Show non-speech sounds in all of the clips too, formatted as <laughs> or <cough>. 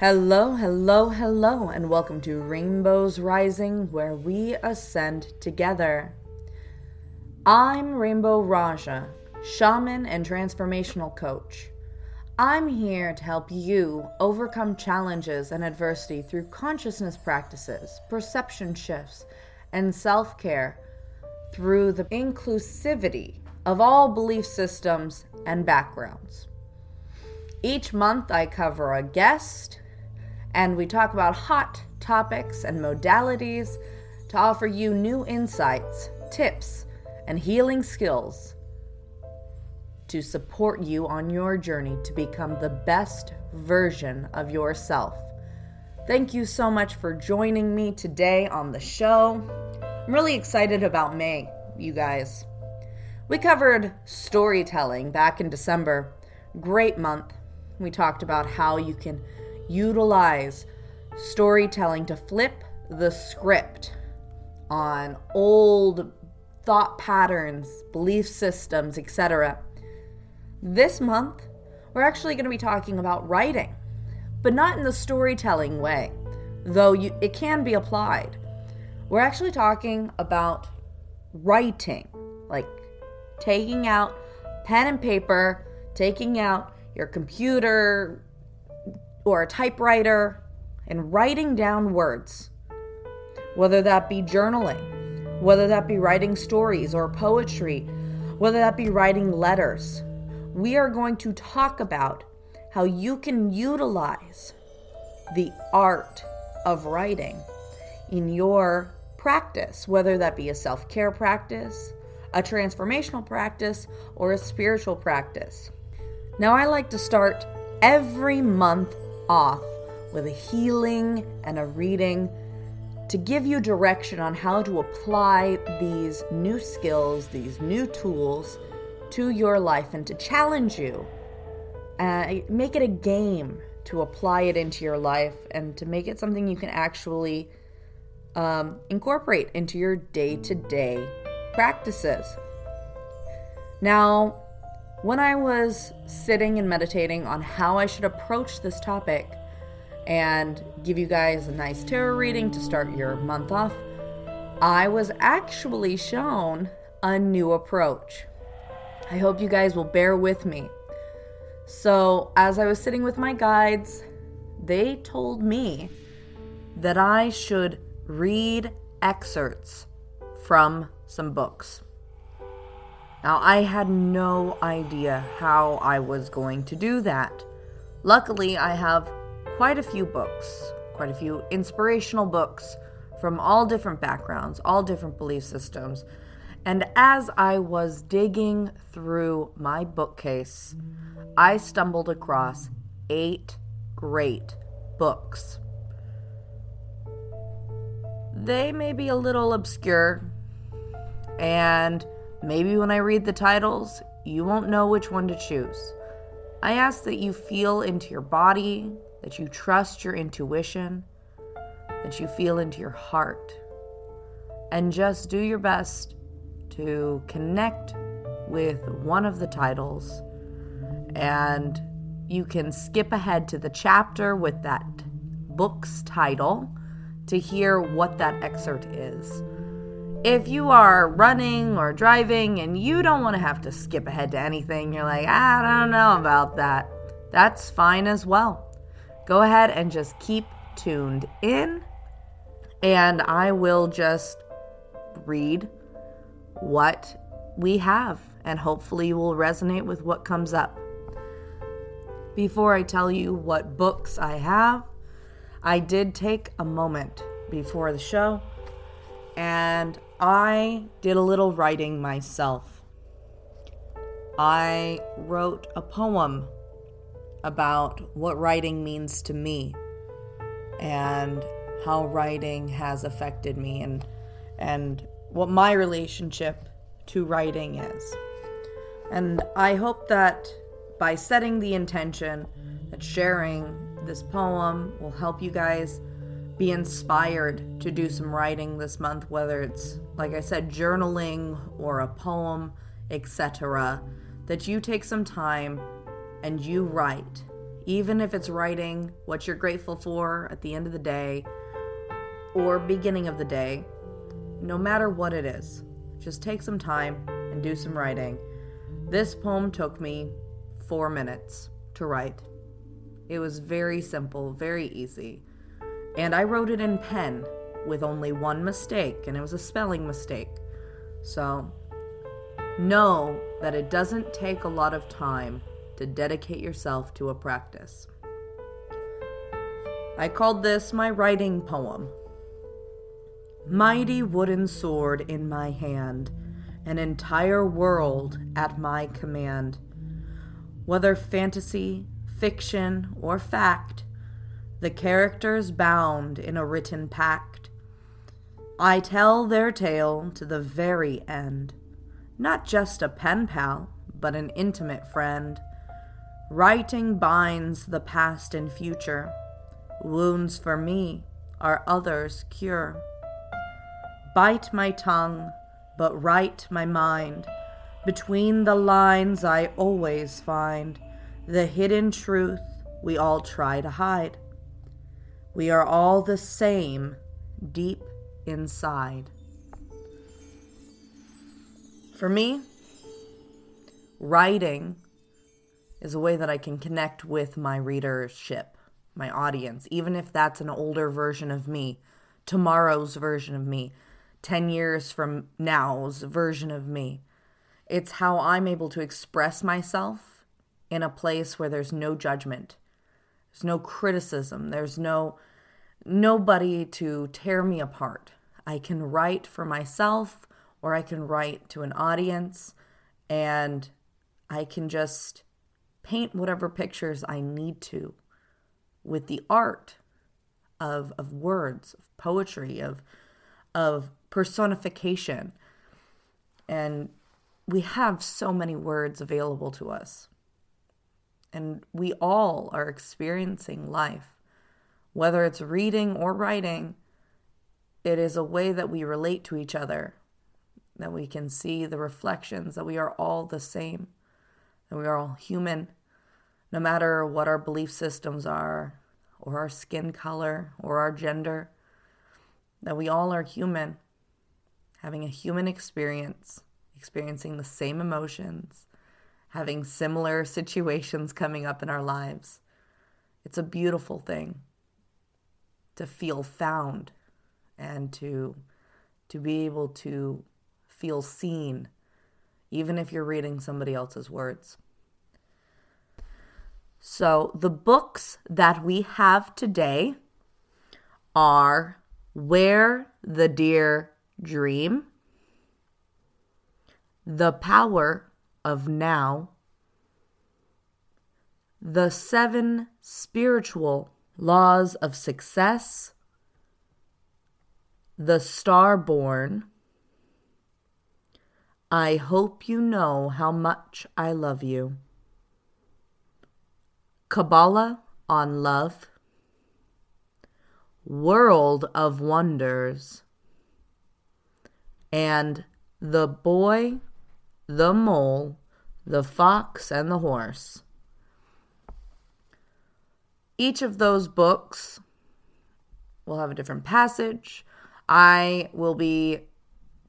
Hello, hello, hello, and welcome to Rainbows Rising, where we ascend together. I'm Rainbow Raja, shaman and transformational coach. I'm here to help you overcome challenges and adversity through consciousness practices, perception shifts, and self care through the inclusivity of all belief systems and backgrounds. Each month, I cover a guest and we talk about hot topics and modalities to offer you new insights, tips, and healing skills to support you on your journey to become the best version of yourself. Thank you so much for joining me today on the show. I'm really excited about May, you guys. We covered storytelling back in December. Great month. We talked about how you can utilize storytelling to flip the script on old thought patterns, belief systems, etc. This month, we're actually going to be talking about writing, but not in the storytelling way, though you, it can be applied. We're actually talking about writing, like taking out pen and paper, taking out your computer, or a typewriter and writing down words, whether that be journaling, whether that be writing stories or poetry, whether that be writing letters. We are going to talk about how you can utilize the art of writing in your practice, whether that be a self care practice, a transformational practice, or a spiritual practice. Now, I like to start every month off with a healing and a reading to give you direction on how to apply these new skills, these new tools to your life and to challenge you. Uh, make it a game to apply it into your life and to make it something you can actually um, incorporate into your day to day practices. Now, when I was sitting and meditating on how I should approach this topic and give you guys a nice tarot reading to start your month off, I was actually shown a new approach. I hope you guys will bear with me. So, as I was sitting with my guides, they told me that I should read excerpts from some books. Now, I had no idea how I was going to do that. Luckily, I have quite a few books, quite a few inspirational books from all different backgrounds, all different belief systems. And as I was digging through my bookcase, I stumbled across eight great books. They may be a little obscure, and Maybe when I read the titles, you won't know which one to choose. I ask that you feel into your body, that you trust your intuition, that you feel into your heart, and just do your best to connect with one of the titles. And you can skip ahead to the chapter with that book's title to hear what that excerpt is. If you are running or driving and you don't want to have to skip ahead to anything, you're like, I don't know about that, that's fine as well. Go ahead and just keep tuned in, and I will just read what we have, and hopefully you will resonate with what comes up. Before I tell you what books I have, I did take a moment before the show and I did a little writing myself. I wrote a poem about what writing means to me and how writing has affected me and and what my relationship to writing is. And I hope that by setting the intention that sharing this poem will help you guys be inspired to do some writing this month, whether it's, like I said, journaling or a poem, etc., that you take some time and you write even if it's writing what you're grateful for at the end of the day or beginning of the day, no matter what it is, just take some time and do some writing. This poem took me four minutes to write. It was very simple, very easy. And I wrote it in pen with only one mistake, and it was a spelling mistake. So, know that it doesn't take a lot of time to dedicate yourself to a practice. I called this my writing poem. Mighty wooden sword in my hand, an entire world at my command. Whether fantasy, fiction, or fact, the characters bound in a written pact. I tell their tale to the very end, not just a pen pal, but an intimate friend. Writing binds the past and future. Wounds for me are others' cure. Bite my tongue, but write my mind. Between the lines, I always find the hidden truth we all try to hide. We are all the same deep inside. For me, writing is a way that I can connect with my readership, my audience, even if that's an older version of me, tomorrow's version of me, 10 years from now's version of me. It's how I'm able to express myself in a place where there's no judgment. There's no criticism. There's no nobody to tear me apart. I can write for myself or I can write to an audience and I can just paint whatever pictures I need to with the art of of words, of poetry, of of personification. And we have so many words available to us. And we all are experiencing life. Whether it's reading or writing, it is a way that we relate to each other, that we can see the reflections, that we are all the same, that we are all human, no matter what our belief systems are, or our skin color, or our gender, that we all are human, having a human experience, experiencing the same emotions, having similar situations coming up in our lives. It's a beautiful thing to feel found and to to be able to feel seen even if you're reading somebody else's words. So, the books that we have today are Where the Deer Dream, The Power of Now, The Seven Spiritual Laws of Success, The Starborn. I hope you know how much I love you. Kabbalah on Love, World of Wonders, and The Boy, the Mole, the Fox, and the Horse. Each of those books will have a different passage. I will be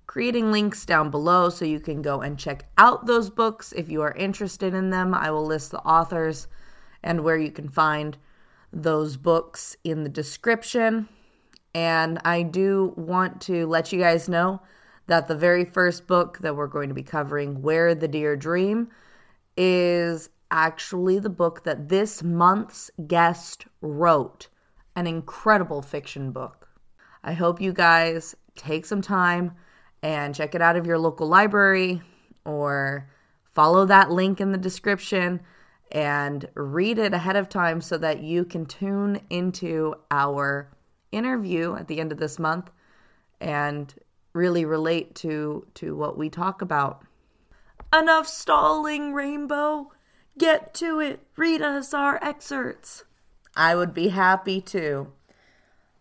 creating links down below so you can go and check out those books if you are interested in them. I will list the authors and where you can find those books in the description. And I do want to let you guys know that the very first book that we're going to be covering, Where the Deer Dream, is actually the book that this month's guest wrote. An incredible fiction book. I hope you guys take some time and check it out of your local library or follow that link in the description and read it ahead of time so that you can tune into our interview at the end of this month and really relate to to what we talk about. Enough stalling, Rainbow. Get to it. Read us our excerpts. I would be happy to.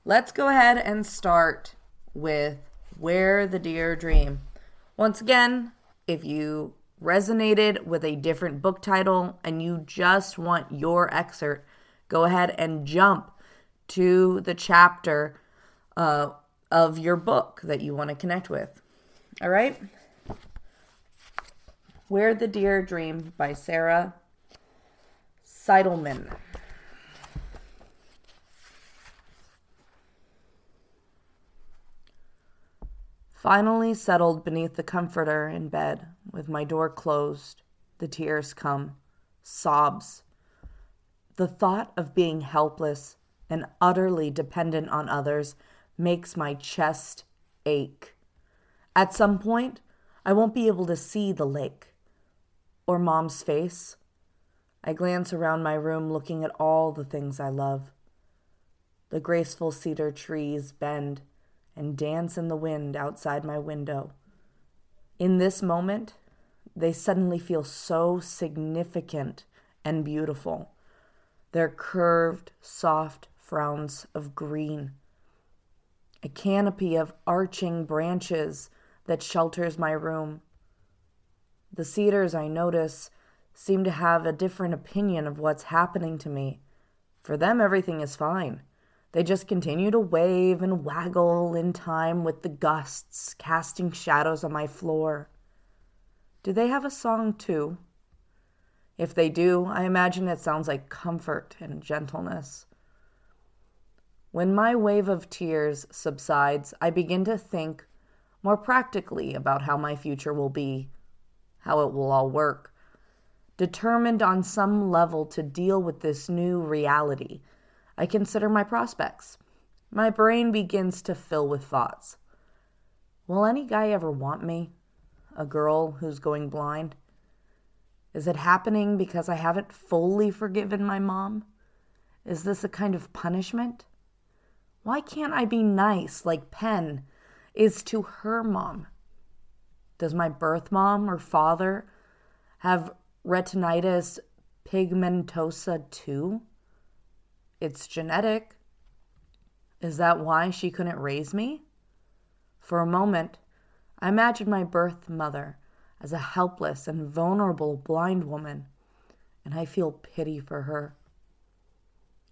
Let's go ahead and start with Where the Deer Dream. Once again, if you resonated with a different book title and you just want your excerpt, go ahead and jump to the chapter uh, of your book that you want to connect with. All right? Where the Deer Dream by Sarah Seidelman. Finally settled beneath the comforter in bed, with my door closed, the tears come, sobs. The thought of being helpless and utterly dependent on others makes my chest ache. At some point, I won't be able to see the lake or mom's face. I glance around my room looking at all the things I love. The graceful cedar trees bend and dance in the wind outside my window. In this moment, they suddenly feel so significant and beautiful. Their curved, soft frowns of green. A canopy of arching branches that shelters my room. The cedars, I notice, seem to have a different opinion of what's happening to me. For them, everything is fine. They just continue to wave and waggle in time with the gusts casting shadows on my floor. Do they have a song too? If they do, I imagine it sounds like comfort and gentleness. When my wave of tears subsides, I begin to think more practically about how my future will be, how it will all work. Determined on some level to deal with this new reality I consider my prospects. My brain begins to fill with thoughts. Will any guy ever want me? A girl who's going blind? Is it happening because I haven't fully forgiven my mom? Is this a kind of punishment? Why can't I be nice like Pen is to her mom? Does my birth mom or father have retinitis pigmentosa too? It's genetic. Is that why she couldn't raise me? For a moment, I imagined my birth mother as a helpless and vulnerable blind woman, and I feel pity for her.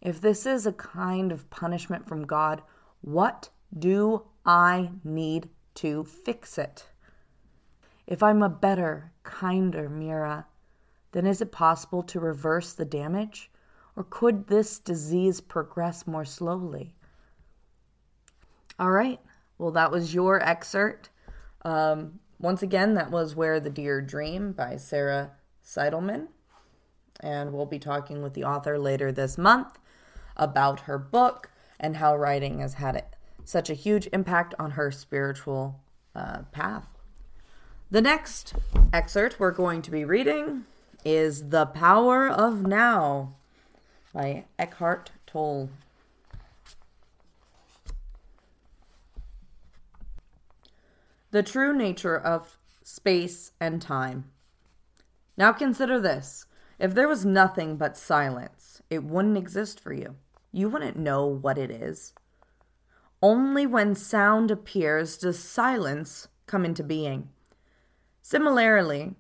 If this is a kind of punishment from God, what do I need to fix it? If I'm a better, kinder Mira, then is it possible to reverse the damage? Or could this disease progress more slowly? All right. Well, that was your excerpt. Um, once again, that was Where the Deer Dream by Sarah Seidelman. And we'll be talking with the author later this month about her book and how writing has had such a huge impact on her spiritual uh, path. The next excerpt we're going to be reading is The Power of Now by Eckhart Tolle. The true nature of space and time. Now consider this. If there was nothing but silence, it wouldn't exist for you. You wouldn't know what it is. Only when sound appears does silence come into being. Similarly,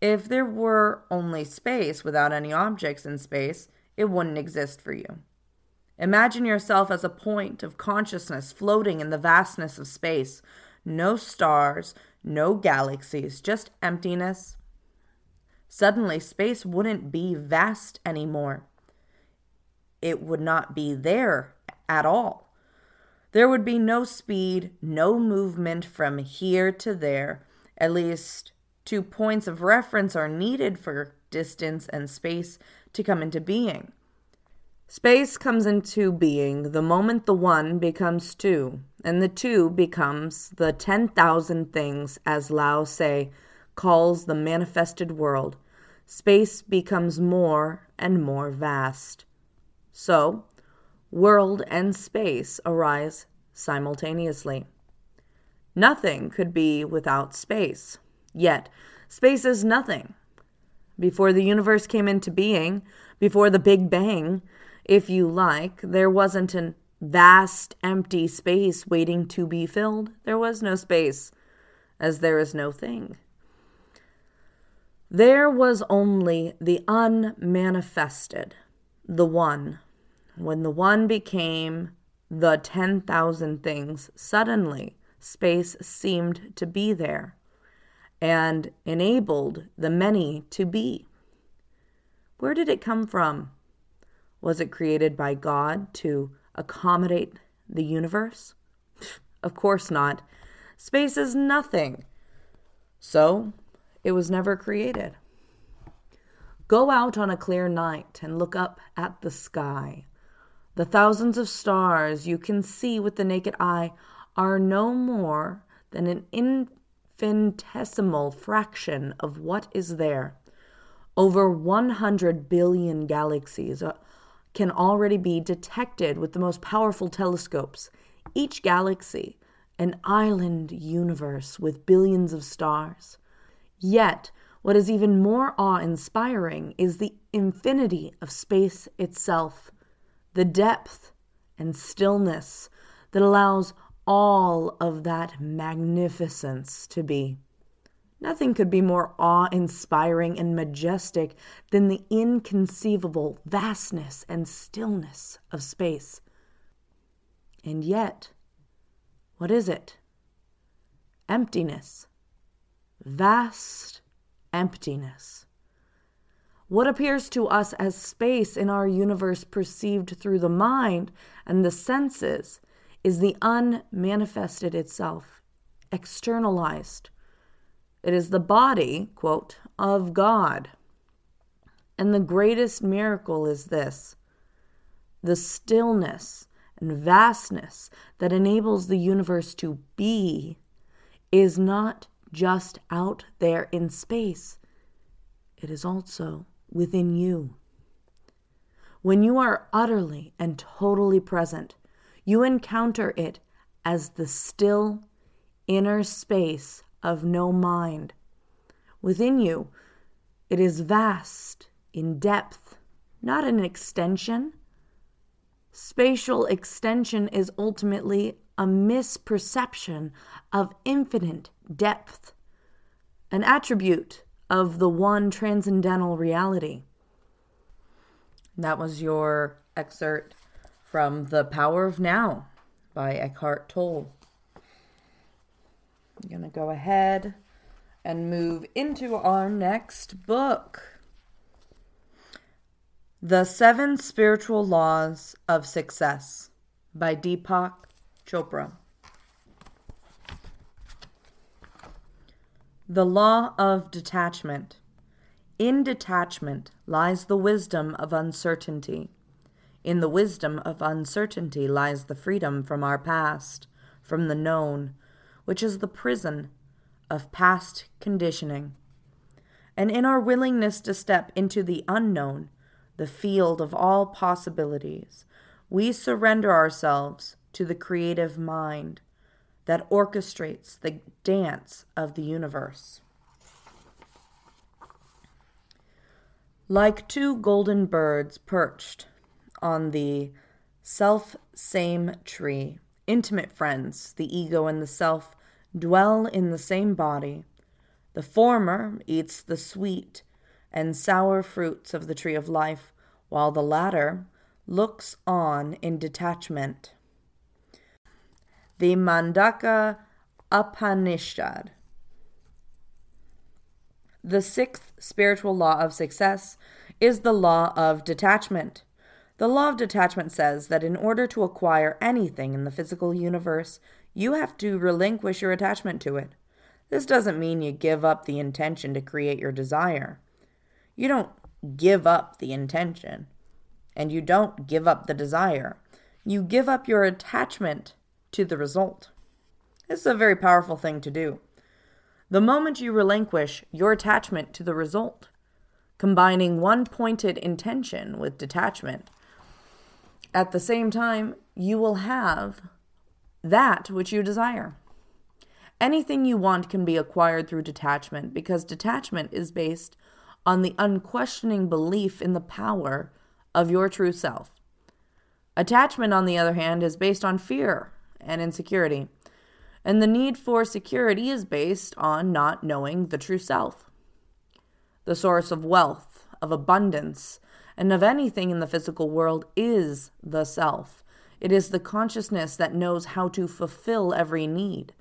if there were only space without any objects in space, it wouldn't exist for you. Imagine yourself as a point of consciousness floating in the vastness of space. No stars, no galaxies, just emptiness. Suddenly, space wouldn't be vast anymore. It would not be there at all. There would be no speed, no movement from here to there. At least two points of reference are needed for distance and space to come into being. Space comes into being the moment the one becomes two, and the two becomes the 10,000 things, as Lao Tse calls the manifested world. Space becomes more and more vast. So, world and space arise simultaneously. Nothing could be without space. Yet, space is nothing. Before the universe came into being, before the Big Bang, if you like, there wasn't a vast empty space waiting to be filled. There was no space, as there is no thing. There was only the unmanifested, the One. When the One became the 10,000 things, suddenly space seemed to be there and enabled the many to be. Where did it come from? Was it created by God to accommodate the universe? <laughs> Of course not. Space is nothing. So, it was never created. Go out on a clear night and look up at the sky. The thousands of stars you can see with the naked eye are no more than an infinitesimal fraction of what is there. Over 100 billion galaxies uh, can already be detected with the most powerful telescopes. Each galaxy, an island universe with billions of stars. Yet, what is even more awe inspiring is the infinity of space itself the depth and stillness that allows all of that magnificence to be. Nothing could be more awe inspiring and majestic than the inconceivable vastness and stillness of space. And yet, what is it? Emptiness. Vast emptiness. What appears to us as space in our universe perceived through the mind and the senses is the unmanifested itself, externalized. It is the body, quote, of God. And the greatest miracle is this the stillness and vastness that enables the universe to be is not just out there in space, it is also within you. When you are utterly and totally present, you encounter it as the still inner space of no mind. Within you, it is vast in depth, not an extension. Spatial extension is ultimately a misperception of infinite depth, an attribute of the one transcendental reality. That was your excerpt from The Power of Now by Eckhart Tolle. I'm going to go ahead and move into our next book The Seven Spiritual Laws of Success by Deepak Chopra. The law of detachment. In detachment lies the wisdom of uncertainty. In the wisdom of uncertainty lies the freedom from our past, from the known, which is the prison of past conditioning. And in our willingness to step into the unknown, the field of all possibilities, we surrender ourselves to the creative mind that orchestrates the dance of the universe. Like two golden birds perched on the self same tree, intimate friends, the ego and the self, dwell in the same body. The former eats the sweet and sour fruits of the tree of life, while the latter looks on in detachment the Mundaka Upanishad. The sixth spiritual law of success is the law of detachment. The law of detachment says that in order to acquire anything in the physical universe, you have to relinquish your attachment to it. This doesn't mean you give up the intention to create your desire. You don't give up the intention, and you don't give up the desire. You give up your attachment to the result. This is a very powerful thing to do. The moment you relinquish your attachment to the result, combining one pointed intention with detachment, at the same time, you will have that which you desire. Anything you want can be acquired through detachment because detachment is based on the unquestioning belief in the power of your true self. Attachment, on the other hand, is based on fear and insecurity. And the need for security is based on not knowing the true self. the source of wealth, of abundance, and of anything in the physical world is the self. It is the consciousness that knows how to fulfill every need.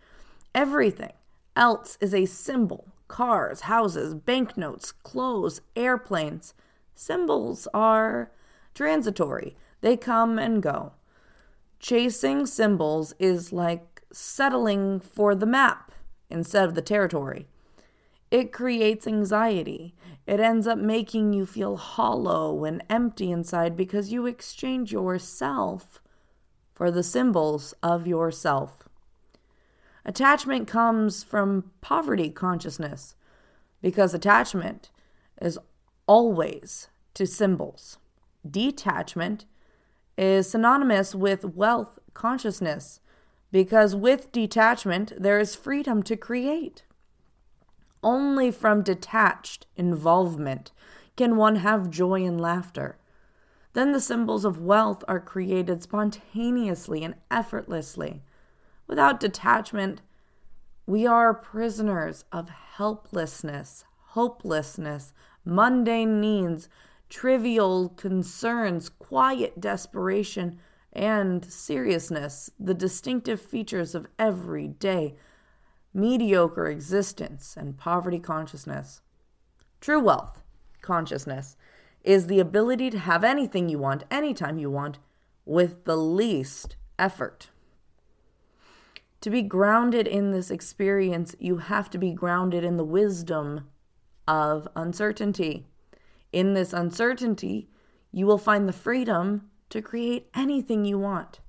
Everything else is a symbol cars, houses, banknotes, clothes, airplanes. Symbols are transitory, they come and go. Chasing symbols is like settling for the map instead of the territory. It creates anxiety. It ends up making you feel hollow and empty inside because you exchange yourself for the symbols of yourself. Attachment comes from poverty consciousness because attachment is always to symbols. Detachment is synonymous with wealth consciousness because with detachment, there is freedom to create. Only from detached involvement can one have joy and laughter. Then the symbols of wealth are created spontaneously and effortlessly. Without detachment, we are prisoners of helplessness, hopelessness, mundane needs, trivial concerns, quiet desperation, and seriousness, the distinctive features of everyday, mediocre existence and poverty consciousness. True wealth, consciousness, is the ability to have anything you want, anytime you want, with the least effort. To be grounded in this experience, you have to be grounded in the wisdom of uncertainty. In this uncertainty, you will find the freedom to create anything you want.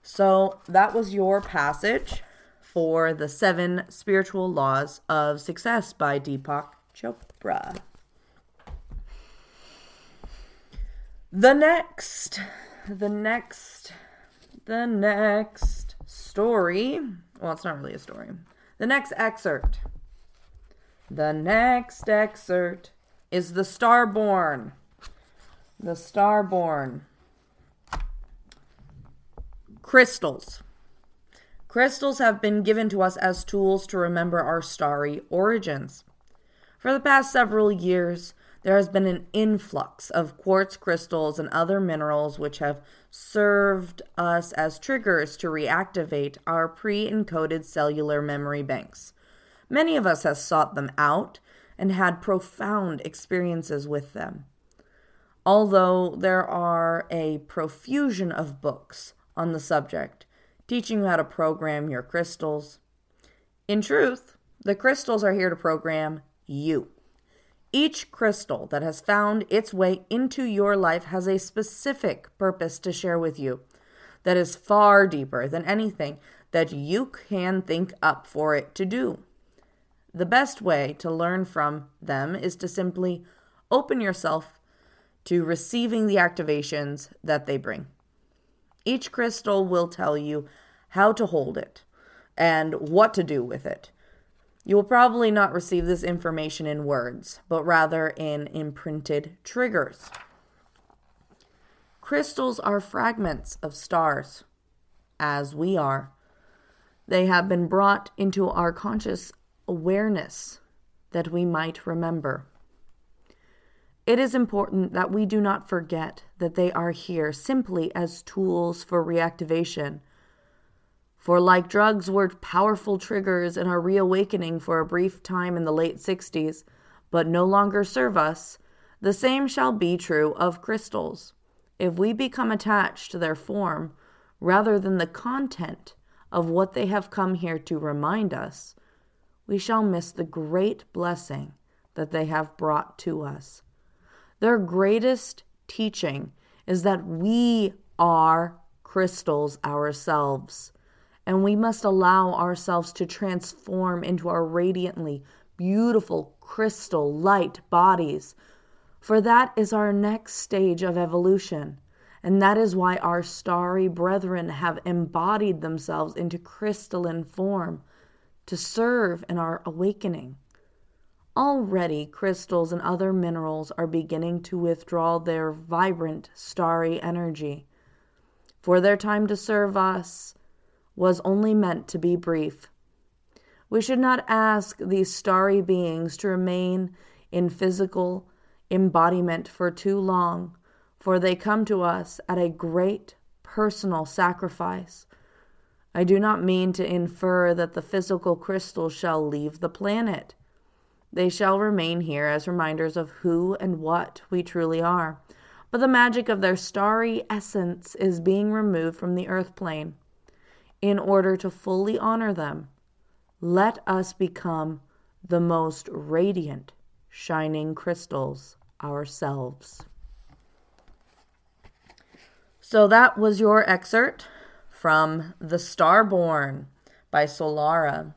So, that was your passage for the seven spiritual laws of success by Deepak Chopra. The next, the next, the next story. Well, it's not really a story. The next excerpt. The next excerpt is The Starborn. The Starborn. Crystals. Crystals have been given to us as tools to remember our starry origins. For the past several years, there has been an influx of quartz crystals and other minerals which have served us as triggers to reactivate our pre encoded cellular memory banks. Many of us have sought them out and had profound experiences with them. Although there are a profusion of books on the subject teaching you how to program your crystals, in truth, the crystals are here to program you. Each crystal that has found its way into your life has a specific purpose to share with you that is far deeper than anything that you can think up for it to do. The best way to learn from them is to simply open yourself to receiving the activations that they bring. Each crystal will tell you how to hold it and what to do with it. You will probably not receive this information in words, but rather in imprinted triggers. Crystals are fragments of stars, as we are. They have been brought into our conscious awareness that we might remember. It is important that we do not forget that they are here simply as tools for reactivation for, like drugs, were powerful triggers in our reawakening for a brief time in the late 60s, but no longer serve us, the same shall be true of crystals. If we become attached to their form rather than the content of what they have come here to remind us, we shall miss the great blessing that they have brought to us. Their greatest teaching is that we are crystals ourselves and we must allow ourselves to transform into our radiantly beautiful crystal light bodies. For that is our next stage of evolution. And that is why our starry brethren have embodied themselves into crystalline form to serve in our awakening. Already, crystals and other minerals are beginning to withdraw their vibrant, starry energy. For their time to serve us was only meant to be brief. We should not ask these starry beings to remain in physical embodiment for too long, for they come to us at a great personal sacrifice. I do not mean to infer that the physical crystals shall leave the planet. They shall remain here as reminders of who and what we truly are. But the magic of their starry essence is being removed from the earth plane. In order to fully honor them, let us become the most radiant, shining crystals ourselves. So that was your excerpt from The Starborn by Solara.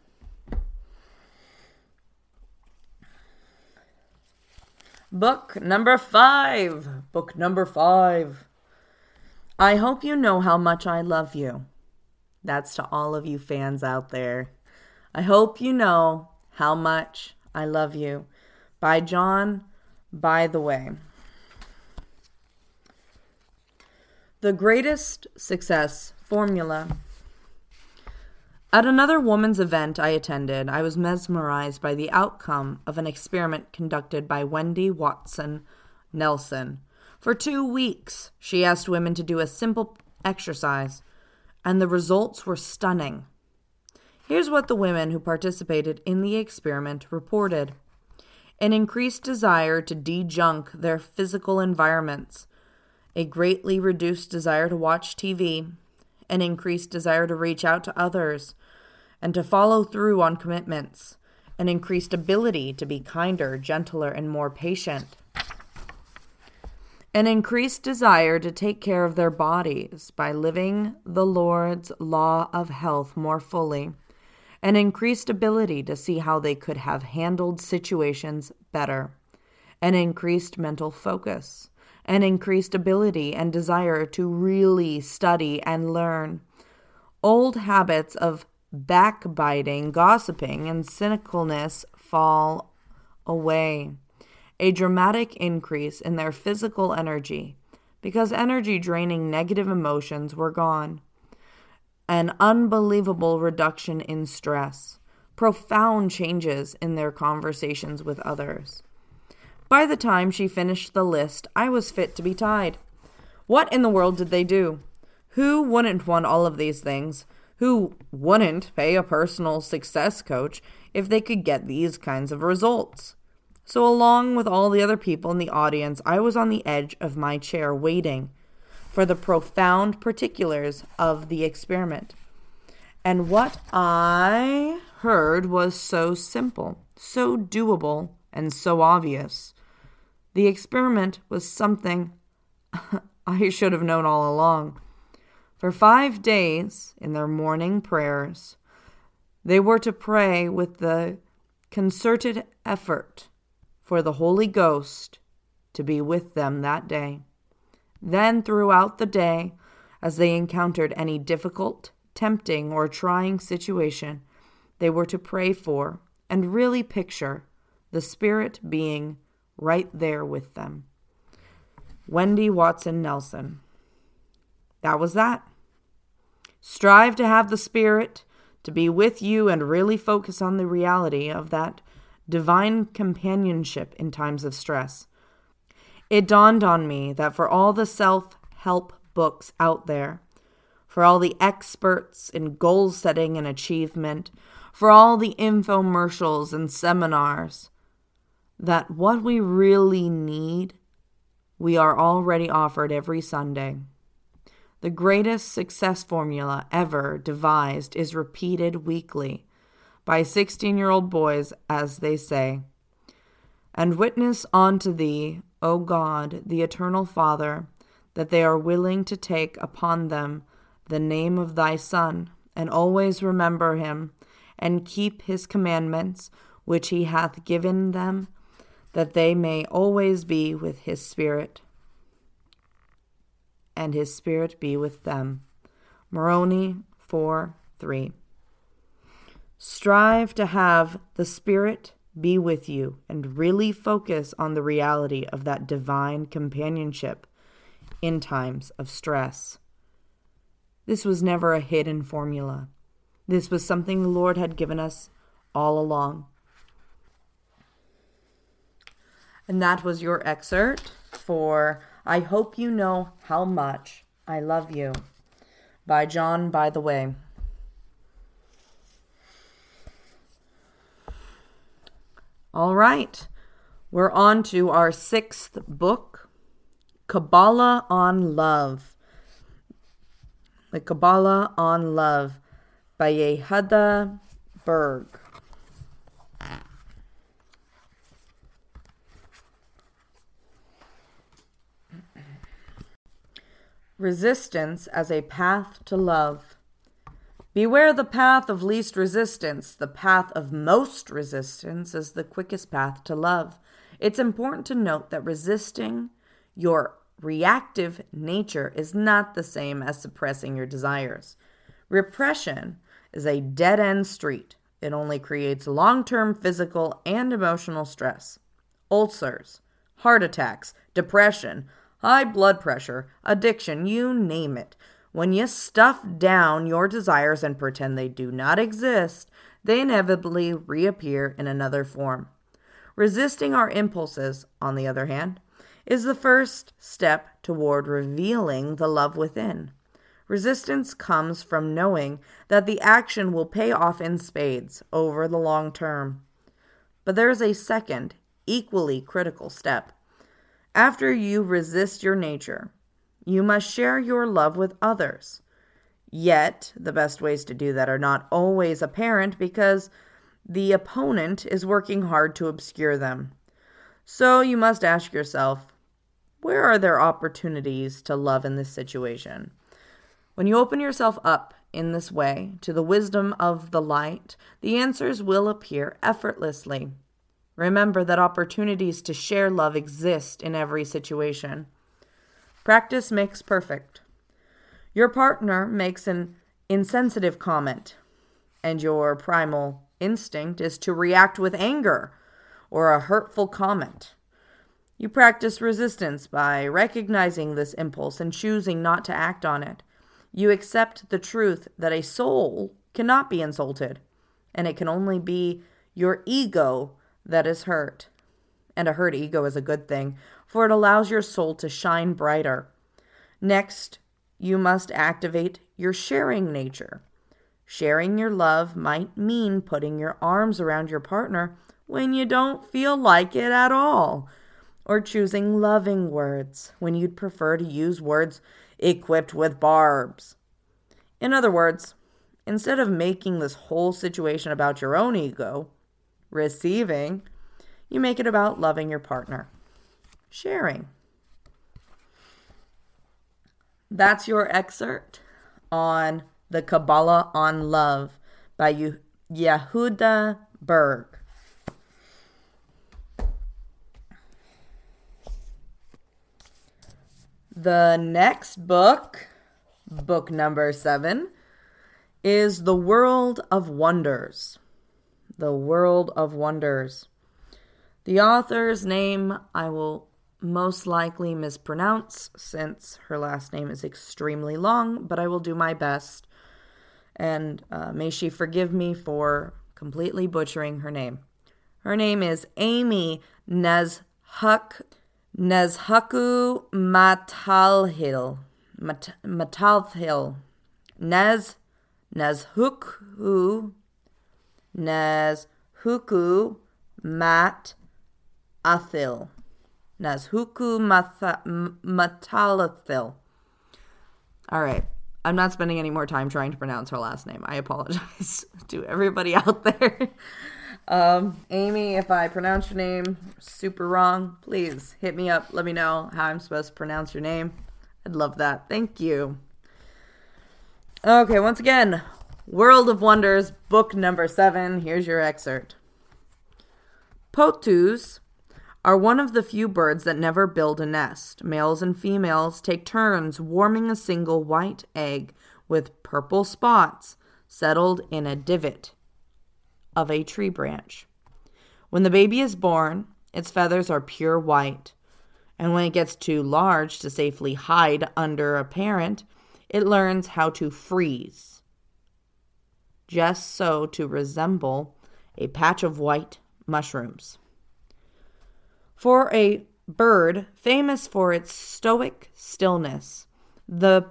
Book number five. Book number five. I hope you know how much I love you. That's to all of you fans out there. I hope you know how much I love you. By John, by the way. The greatest success formula. At another woman's event I attended, I was mesmerized by the outcome of an experiment conducted by Wendy Watson Nelson. For two weeks, she asked women to do a simple exercise, and the results were stunning. Here's what the women who participated in the experiment reported an increased desire to de-junk their physical environments, a greatly reduced desire to watch TV, an increased desire to reach out to others, and to follow through on commitments, an increased ability to be kinder, gentler, and more patient, an increased desire to take care of their bodies by living the Lord's law of health more fully, an increased ability to see how they could have handled situations better, an increased mental focus, an increased ability and desire to really study and learn. Old habits of backbiting, gossiping, and cynicalness fall away. A dramatic increase in their physical energy because energy draining negative emotions were gone. An unbelievable reduction in stress. Profound changes in their conversations with others. By the time she finished the list, I was fit to be tied. What in the world did they do? Who wouldn't want all of these things? who wouldn't pay a personal success coach if they could get these kinds of results. So, along with all the other people in the audience, I was on the edge of my chair waiting for the profound particulars of the experiment. And what I heard was so simple, so doable, and so obvious. The experiment was something <laughs> I should have known all along. For five days, in their morning prayers, they were to pray with the concerted effort for the Holy Ghost to be with them that day. Then, throughout the day, as they encountered any difficult, tempting, or trying situation, they were to pray for and really picture the Spirit being right there with them. Wendy Watson Nelson. That was that. Strive to have the Spirit to be with you and really focus on the reality of that divine companionship in times of stress. It dawned on me that for all the self help books out there, for all the experts in goal setting and achievement, for all the infomercials and seminars, that what we really need, we are already offered every Sunday. The greatest success formula ever devised is repeated weekly by 16 year old boys, as they say. And witness unto thee, O God, the eternal Father, that they are willing to take upon them the name of thy Son, and always remember him, and keep his commandments which he hath given them, that they may always be with his Spirit and his spirit be with them. Moroni 4 3. Strive to have the Spirit be with you and really focus on the reality of that divine companionship in times of stress. This was never a hidden formula. This was something the Lord had given us all along. And that was your excerpt for I Hope You Know How Much I Love You by John Bytheway. All right, we're on to our sixth book Kabbalah on Love. The Kabbalah on Love by Yehuda Berg. Resistance as a path to love. Beware the path of least resistance. The path of most resistance is the quickest path to love. It's important to note that resisting your reactive nature is not the same as suppressing your desires. Repression is a dead end street. It only creates long term physical and emotional stress. Ulcers, heart attacks, depression, high blood pressure, addiction, you name it. When you stuff down your desires and pretend they do not exist, they inevitably reappear in another form. Resisting our impulses, on the other hand, is the first step toward revealing the love within. Resistance comes from knowing that the action will pay off in spades over the long term. But there is a second, equally critical step. After you resist your nature, you must share your love with others. Yet, the best ways to do that are not always apparent because the opponent is working hard to obscure them. So you must ask yourself where are there opportunities to love in this situation? When you open yourself up in this way to the wisdom of the light, the answers will appear effortlessly. Remember that opportunities to share love exist in every situation. Practice makes perfect. Your partner makes an insensitive comment, and your primal instinct is to react with anger or a hurtful comment. You practice resistance by recognizing this impulse and choosing not to act on it. You accept the truth that a soul cannot be insulted, and it can only be your ego that is hurt. And a hurt ego is a good thing, for it allows your soul to shine brighter. Next, you must activate your sharing nature. Sharing your love might mean putting your arms around your partner when you don't feel like it at all, or choosing loving words when you'd prefer to use words equipped with barbs. In other words, instead of making this whole situation about your own ego, receiving, you make it about loving your partner, sharing. That's your excerpt on the Kabbalah on Love by Yehuda Berg. The next book, book number seven, is The World of Wonders. The World of Wonders. The author's name I will most likely mispronounce since her last name is extremely long, but I will do my best. And uh, may she forgive me for completely butchering her name. Her name is Aimee Nezhuk, Nezhuku Matalhil. Mat- Matalhil. Nez Nezhuku Nazhuku Mat Athil. Nazhuku Matalathil. All right. I'm not spending any more time trying to pronounce her last name. I apologize <laughs> to everybody out there. Um, Aimee, if I pronounce your name super wrong, please hit me up. Let me know how I'm supposed to pronounce your name. I'd love that. Thank you. Okay, once again, World of Wonders, book number seven. Here's your excerpt. Potoos are one of the few birds that never build a nest. Males and females take turns warming a single white egg with purple spots settled in a divot of a tree branch. When the baby is born, its feathers are pure white, and when it gets too large to safely hide under a parent, it learns how to freeze just so to resemble a patch of white mushrooms. For a bird famous for its stoic stillness, the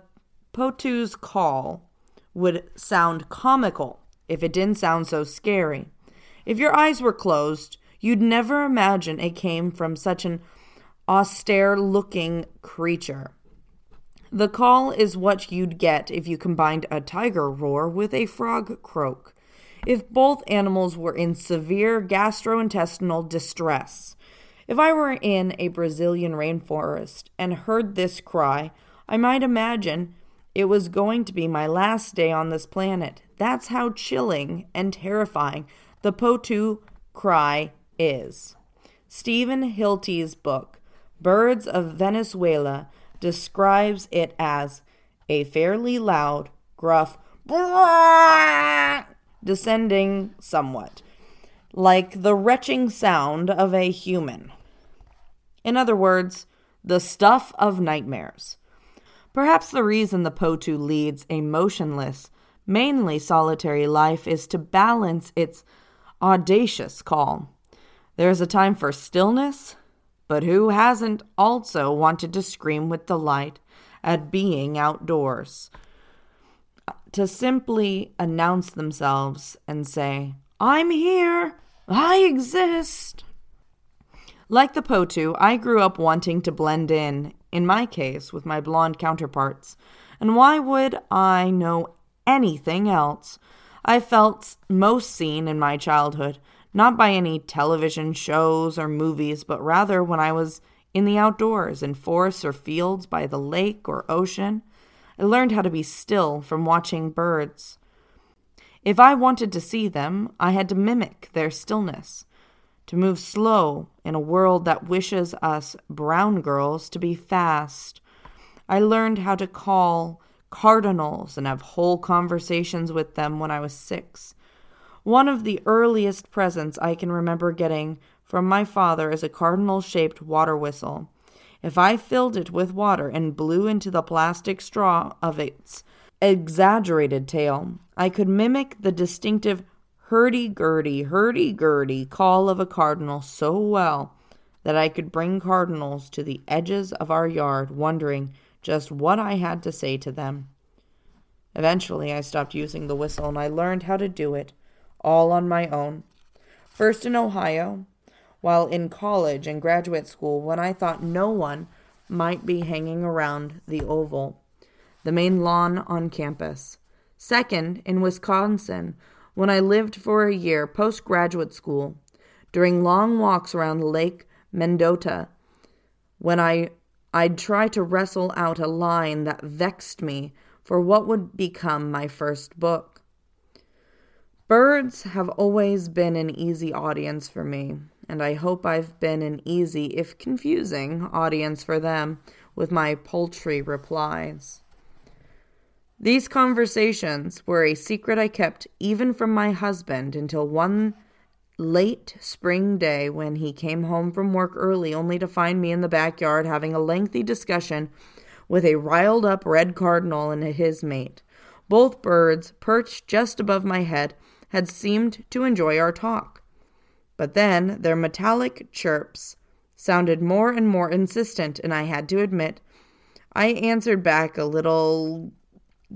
potoo's call would sound comical if it didn't sound so scary. If your eyes were closed, you'd never imagine it came from such an austere looking creature. The call is what you'd get if you combined a tiger roar with a frog croak. If both animals were in severe gastrointestinal distress. If I were in a Brazilian rainforest and heard this cry, I might imagine it was going to be my last day on this planet. That's how chilling and terrifying the Potoo cry is. Steven Hilty's book, Birds of Venezuela, describes it as a fairly loud, gruff, descending somewhat, like the retching sound of a human. In other words, the stuff of nightmares. Perhaps the reason the Potoo leads a motionless, mainly solitary life is to balance its audacious calm. There is a time for stillness, but who hasn't also wanted to scream with delight at being outdoors? To simply announce themselves and say, I'm here, I exist. Like the Potoo, I grew up wanting to blend in in my case, with my blonde counterparts. And why would I know anything else? I felt most seen in my childhood, not by any television shows or movies, but rather when I was in the outdoors, in forests or fields, by the lake or ocean. I learned how to be still from watching birds. If I wanted to see them, I had to mimic their stillness to move slow in a world that wishes us brown girls to be fast. I learned how to call cardinals and have whole conversations with them when I was six. One of the earliest presents I can remember getting from my father is a cardinal shaped water whistle. If I filled it with water and blew into the plastic straw of its exaggerated tail, I could mimic the distinctive hurdy-gurdy, hurdy-gurdy call of a cardinal so well that I could bring cardinals to the edges of our yard, wondering just what I had to say to them. Eventually, I stopped using the whistle and I learned how to do it all on my own. First in Ohio, while in college and graduate school, when I thought no one might be hanging around the oval, the main lawn on campus. Second, in Wisconsin, when I lived for a year postgraduate school, during long walks around Lake Mendota, when I I'd try to wrestle out a line that vexed me for what would become my first book. Birds have always been an easy audience for me, and I hope I've been an easy, if confusing, audience for them with my paltry replies. These conversations were a secret I kept even from my husband until one late spring day when he came home from work early only to find me in the backyard having a lengthy discussion with a riled up red cardinal and his mate. Both birds, perched just above my head, had seemed to enjoy our talk. But then their metallic chirps sounded more and more insistent, and I had to admit I answered back a little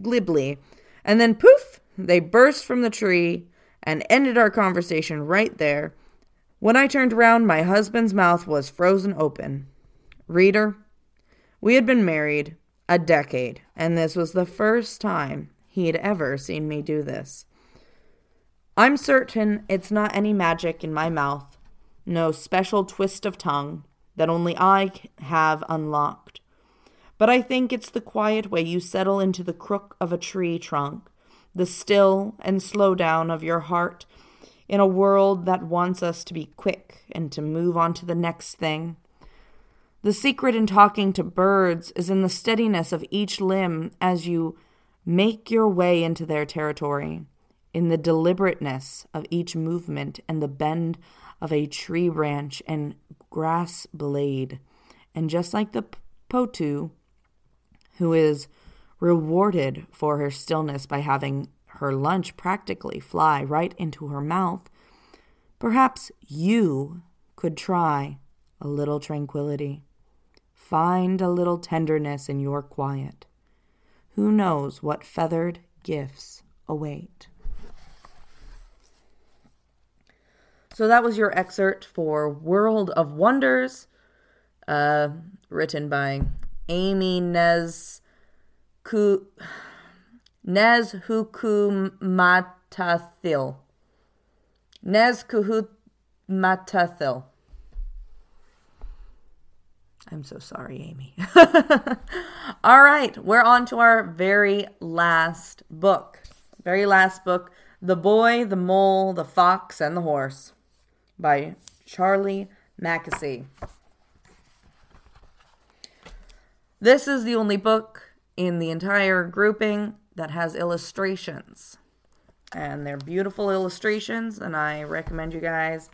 glibly. And then poof, they burst from the tree and ended our conversation right there. When I turned round, my husband's mouth was frozen open. Reader, we had been married a decade, and this was the first time he had ever seen me do this. I'm certain it's not any magic in my mouth, no special twist of tongue that only I have unlocked. But I think it's the quiet way you settle into the crook of a tree trunk, the still and slow down of your heart in a world that wants us to be quick and to move on to the next thing. The secret in talking to birds is in the steadiness of each limb as you make your way into their territory, in the deliberateness of each movement and the bend of a tree branch and grass blade. And just like the potoo, who is rewarded for her stillness by having her lunch practically fly right into her mouth, Perhaps you could try a little tranquility. Find a little tenderness in your quiet. Who knows what feathered gifts await? So that was your excerpt for World of Wonders, uh, written by Aimee Nez Ku Nez Hukumatathil. Nez Kuhumatathil. I'm so sorry, Aimee. <laughs> All right, we're on to our very last book. Very last book The Boy, the Mole, the Fox, and the Horse by Charlie Mackesy. This is the only book in the entire grouping that has illustrations. And they're beautiful illustrations, and I recommend you guys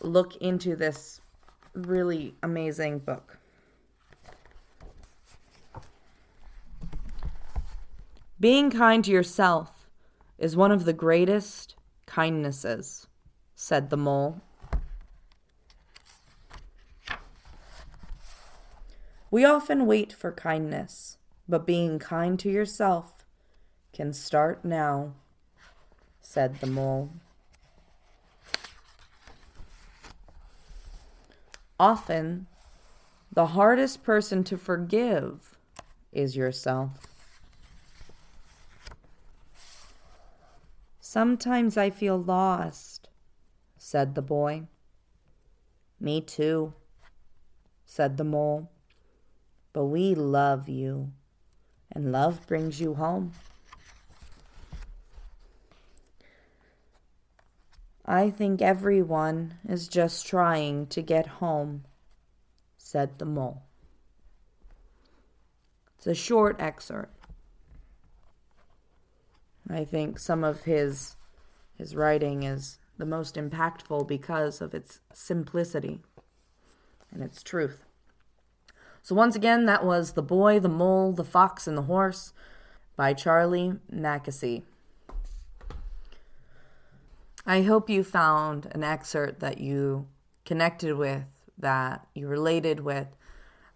look into this really amazing book. Being kind to yourself is one of the greatest kindnesses, said the mole. We often wait for kindness, but being kind to yourself can start now, said the mole. Often, the hardest person to forgive is yourself. Sometimes I feel lost, said the boy. Me too, said the mole. But we love you, and love brings you home. I think everyone is just trying to get home, said the mole. It's a short excerpt. I think some of his his writing is the most impactful because of its simplicity and its truth. So once again, that was The Boy, the Mole, the Fox, and the Horse by Charlie Mackesy. I hope you found an excerpt that you connected with, that you related with,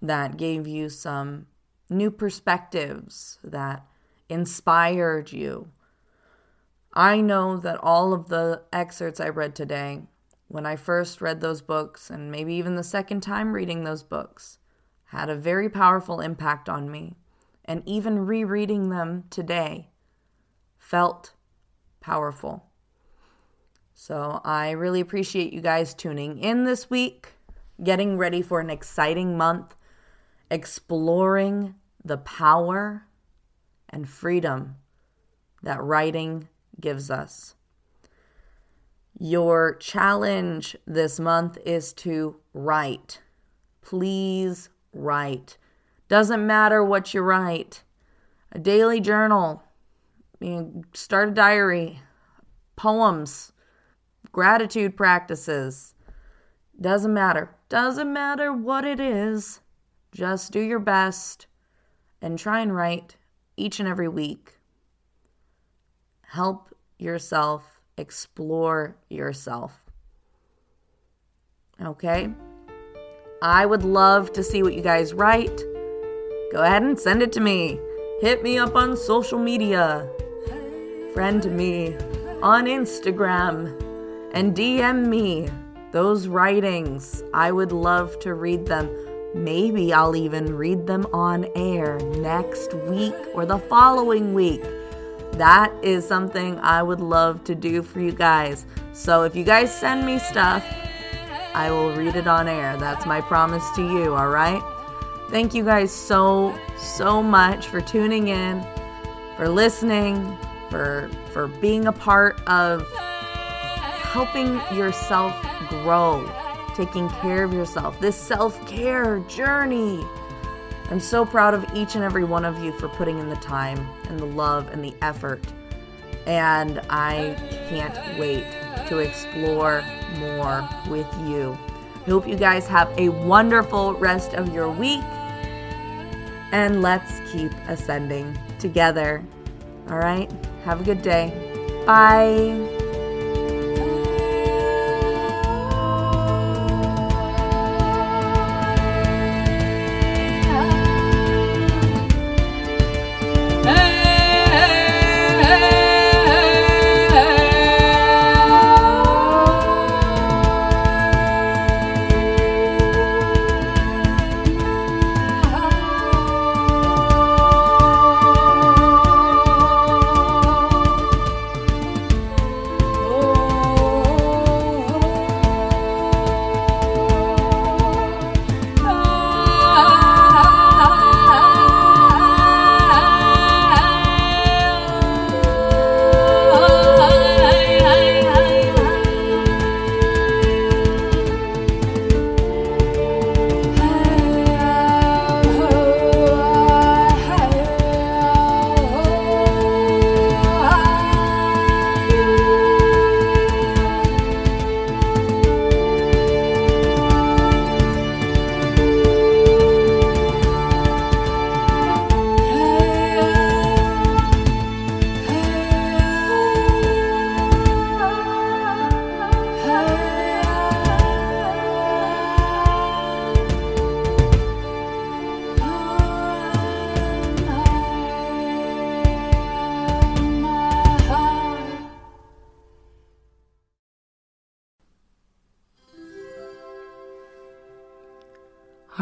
that gave you some new perspectives, that inspired you. I know that all of the excerpts I read today, when I first read those books, and maybe even the second time reading those books, had a very powerful impact on me. And even rereading them today felt powerful. So I really appreciate you guys tuning in this week, getting ready for an exciting month, exploring the power and freedom that writing gives us. Your challenge this month is to write. Please write. Doesn't matter what you write. A daily journal, you start a diary, poems, gratitude practices. Doesn't matter. Doesn't matter what it is. Just do your best and try and write each and every week. Help yourself explore yourself. Okay? I would love to see what you guys write. Go ahead and send it to me. Hit me up on social media. Friend me on Instagram and DM me those writings. I would love to read them. Maybe I'll even read them on air next week or the following week. That is something I would love to do for you guys. So if you guys send me stuff, I will read it on air. That's my promise to you, all right? Thank you guys so so much for tuning in, for listening, for for being a part of helping yourself grow, taking care of yourself, this self care journey. I'm so proud of each and every one of you for putting in the time and the love and the effort. And I can't wait to explore more with you. I hope you guys have a wonderful rest of your week. And let's keep ascending together. All right? Have a good day. Bye.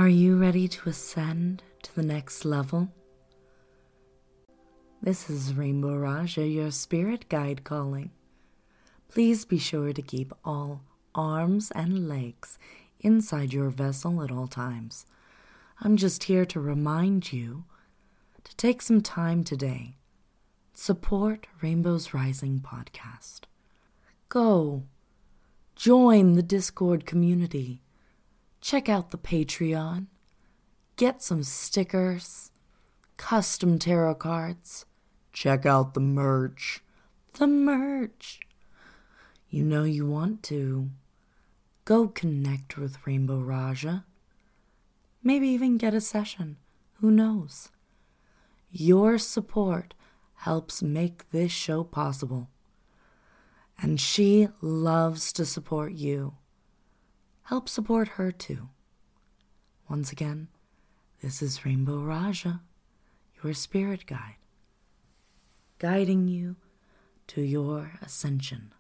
Are you ready to ascend to the next level? This is Rainbow Raja, your spirit guide calling. Please be sure to keep all arms and legs inside your vessel at all times. I'm just here to remind you to take some time today. Support Rainbows Rising podcast. Go. Join the Discord community. Check out the Patreon. Get some stickers, custom tarot cards. Check out the merch. The merch. You know you want to. Go connect with Rainbow Raja. Maybe even get a session. Who knows? Your support helps make this show possible. And she loves to support you. Help support her too. Once again, this is Rainbow Raja, your spirit guide, guiding you to your ascension.